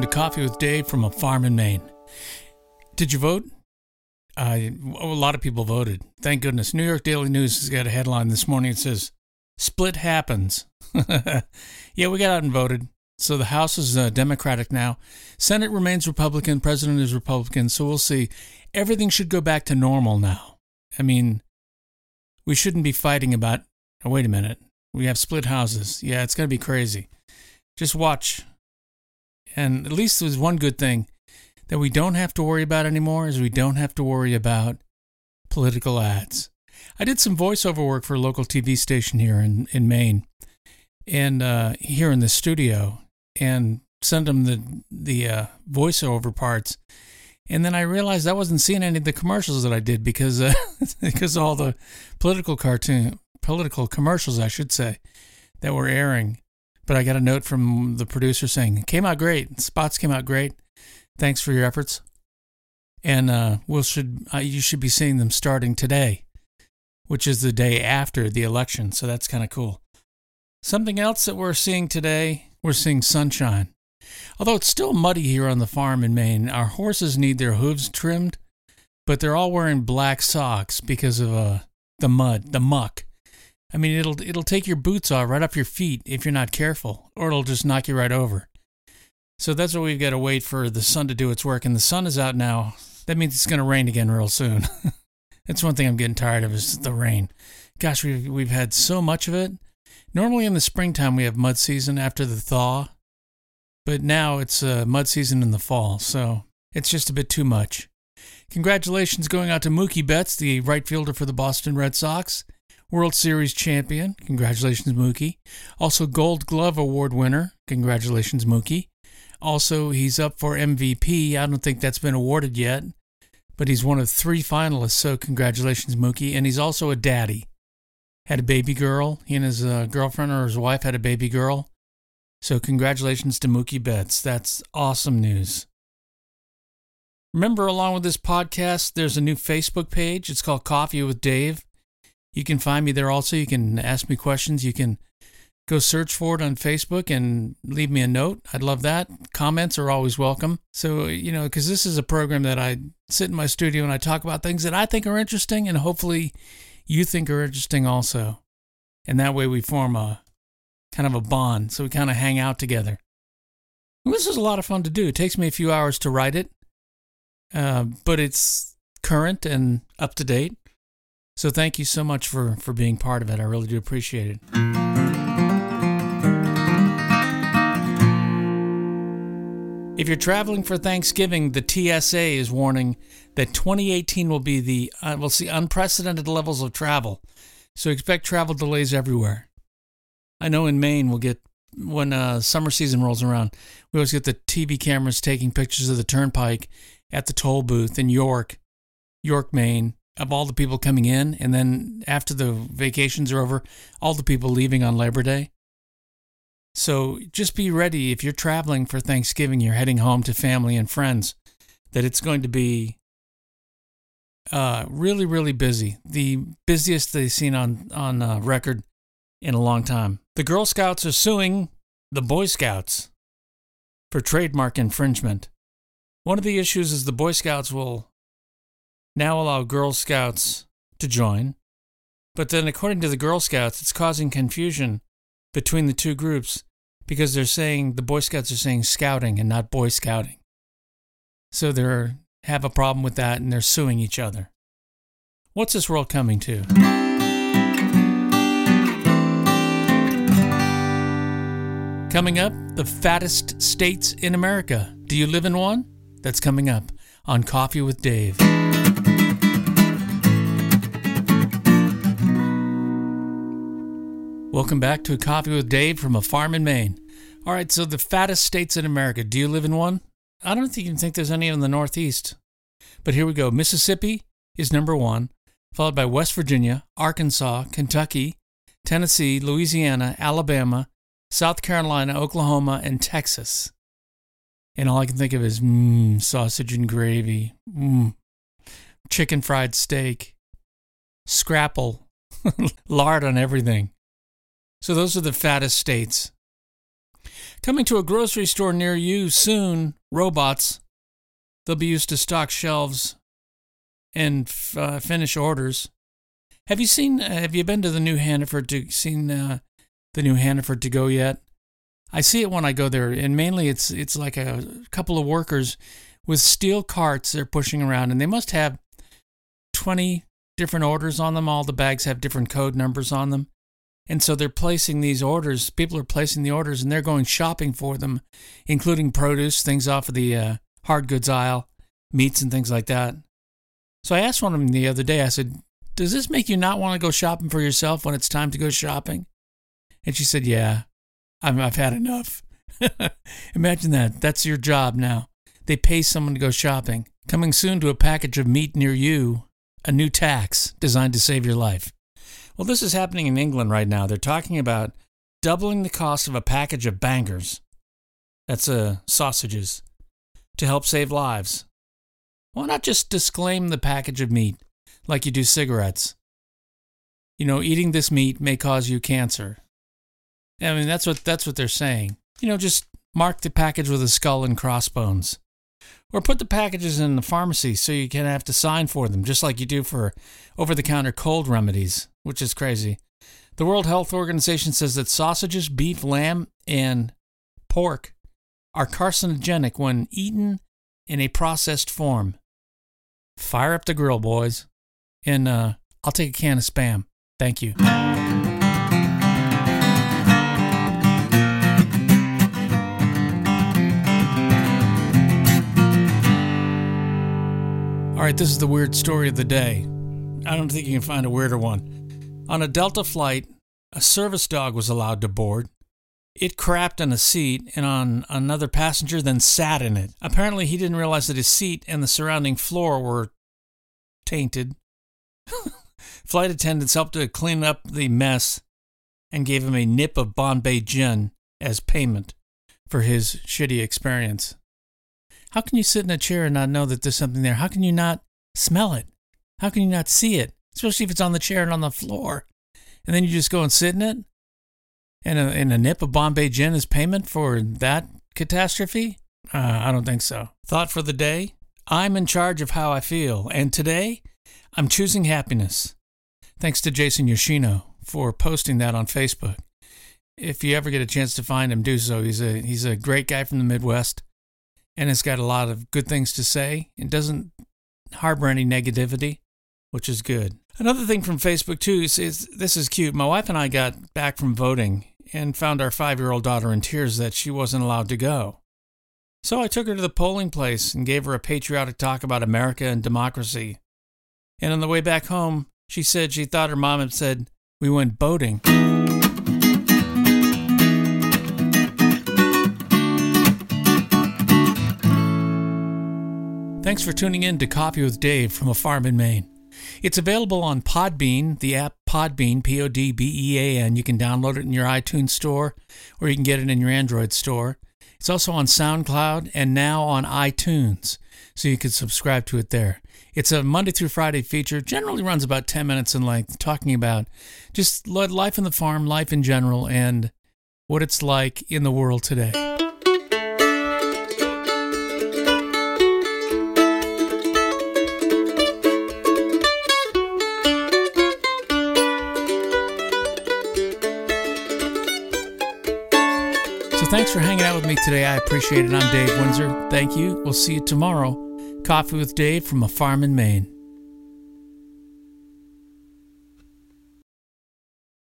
Welcome to Coffee with Dave from a farm in Maine. Did you vote? Uh, a lot of people voted. Thank goodness. New York Daily News has got a headline this morning. It says, Split happens. yeah, we got out and voted. So the House is uh, Democratic now. Senate remains Republican. President is Republican. So we'll see. Everything should go back to normal now. I mean, we shouldn't be fighting about, oh, wait a minute. We have split houses. Yeah, it's going to be crazy. Just watch. And at least there's one good thing that we don't have to worry about anymore is we don't have to worry about political ads. I did some voiceover work for a local TV station here in, in Maine and uh, here in the studio and sent them the, the uh, voiceover parts. And then I realized I wasn't seeing any of the commercials that I did because uh, because all the political cartoon political commercials, I should say, that were airing. But I got a note from the producer saying, came out great. Spots came out great. Thanks for your efforts. And uh, we'll should uh, you should be seeing them starting today, which is the day after the election. So that's kind of cool. Something else that we're seeing today, we're seeing sunshine. Although it's still muddy here on the farm in Maine, our horses need their hooves trimmed, but they're all wearing black socks because of uh, the mud, the muck. I mean, it'll it'll take your boots off right off your feet if you're not careful, or it'll just knock you right over. So that's why we've got to wait for the sun to do its work, and the sun is out now. That means it's going to rain again real soon. that's one thing I'm getting tired of is the rain. Gosh, we've we've had so much of it. Normally in the springtime we have mud season after the thaw, but now it's uh, mud season in the fall, so it's just a bit too much. Congratulations going out to Mookie Betts, the right fielder for the Boston Red Sox. World Series champion. Congratulations, Mookie. Also, Gold Glove Award winner. Congratulations, Mookie. Also, he's up for MVP. I don't think that's been awarded yet, but he's one of three finalists, so congratulations, Mookie. And he's also a daddy. Had a baby girl. He and his uh, girlfriend or his wife had a baby girl. So, congratulations to Mookie Betts. That's awesome news. Remember, along with this podcast, there's a new Facebook page. It's called Coffee with Dave. You can find me there also. You can ask me questions. You can go search for it on Facebook and leave me a note. I'd love that. Comments are always welcome. So, you know, because this is a program that I sit in my studio and I talk about things that I think are interesting and hopefully you think are interesting also. And that way we form a kind of a bond. So we kind of hang out together. And this is a lot of fun to do. It takes me a few hours to write it, uh, but it's current and up to date. So thank you so much for, for being part of it. I really do appreciate it. If you're traveling for Thanksgiving, the TSA is warning that 2018 will be the uh, we'll see unprecedented levels of travel. So expect travel delays everywhere. I know in Maine we'll get when uh, summer season rolls around, we always get the TV cameras taking pictures of the turnpike at the toll booth in York, York, Maine, of all the people coming in, and then after the vacations are over, all the people leaving on Labor Day. So just be ready if you're traveling for Thanksgiving, you're heading home to family and friends, that it's going to be uh, really, really busy. The busiest they've seen on on uh, record in a long time. The Girl Scouts are suing the Boy Scouts for trademark infringement. One of the issues is the Boy Scouts will now allow Girl Scouts to join. But then, according to the Girl Scouts, it's causing confusion between the two groups because they're saying the Boy Scouts are saying scouting and not Boy Scouting. So they're have a problem with that and they're suing each other. What's this world coming to? Coming up, the fattest states in America. Do you live in one? That's coming up on Coffee with Dave. Welcome back to a Coffee with Dave from a farm in Maine. All right, so the fattest states in America. Do you live in one? I don't think you can think there's any in the Northeast. But here we go. Mississippi is number one, followed by West Virginia, Arkansas, Kentucky, Tennessee, Louisiana, Alabama, South Carolina, Oklahoma, and Texas. And all I can think of is mmm, sausage and gravy, mmm, chicken fried steak, scrapple, lard on everything. So those are the fattest states. Coming to a grocery store near you soon, robots. They'll be used to stock shelves and uh, finish orders. Have you seen? Uh, have you been to the new Hannaford to seen uh, the new Hannaford to go yet? I see it when I go there, and mainly it's it's like a couple of workers with steel carts they're pushing around, and they must have twenty different orders on them. All the bags have different code numbers on them, and so they're placing these orders. People are placing the orders, and they're going shopping for them, including produce, things off of the uh, hard goods aisle, meats and things like that. So I asked one of them the other day. I said, "Does this make you not want to go shopping for yourself when it's time to go shopping?" And she said, "Yeah." I've, I've had enough. Imagine that. That's your job now. They pay someone to go shopping. Coming soon to a package of meat near you, a new tax designed to save your life. Well, this is happening in England right now. They're talking about doubling the cost of a package of bangers. That's uh, sausages to help save lives. Why not just disclaim the package of meat like you do cigarettes? You know, eating this meat may cause you cancer. I mean, that's what that's what they're saying. You know, just mark the package with a skull and crossbones, or put the packages in the pharmacy so you can have to sign for them, just like you do for over-the-counter cold remedies, which is crazy. The World Health Organization says that sausages, beef, lamb, and pork are carcinogenic when eaten in a processed form. Fire up the grill, boys, and uh, I'll take a can of spam. Thank you. All right, this is the weird story of the day. I don't think you can find a weirder one. On a Delta flight, a service dog was allowed to board. It crapped on a seat and on another passenger, then sat in it. Apparently, he didn't realize that his seat and the surrounding floor were tainted. Flight attendants helped to clean up the mess and gave him a nip of Bombay gin as payment for his shitty experience. How can you sit in a chair and not know that there's something there? How can you not smell it? How can you not see it? Especially if it's on the chair and on the floor. And then you just go and sit in it? And a, and a nip of Bombay gin is payment for that catastrophe? Uh, I don't think so. Thought for the day? I'm in charge of how I feel. And today, I'm choosing happiness. Thanks to Jason Yoshino for posting that on Facebook. If you ever get a chance to find him, do so. He's a he's a great guy from the Midwest and it's got a lot of good things to say. It doesn't harbor any negativity, which is good. Another thing from Facebook too is, is this is cute. My wife and I got back from voting and found our five-year-old daughter in tears that she wasn't allowed to go. So I took her to the polling place and gave her a patriotic talk about America and democracy. And on the way back home, she said she thought her mom had said we went boating. Thanks for tuning in to Coffee with Dave from a farm in Maine. It's available on Podbean, the app Podbean, P O D B E A N. You can download it in your iTunes store or you can get it in your Android store. It's also on SoundCloud and now on iTunes, so you can subscribe to it there. It's a Monday through Friday feature, generally runs about 10 minutes in length, talking about just life in the farm, life in general, and what it's like in the world today. Thanks for hanging out with me today. I appreciate it. I'm Dave Windsor. Thank you. We'll see you tomorrow. Coffee with Dave from a farm in Maine.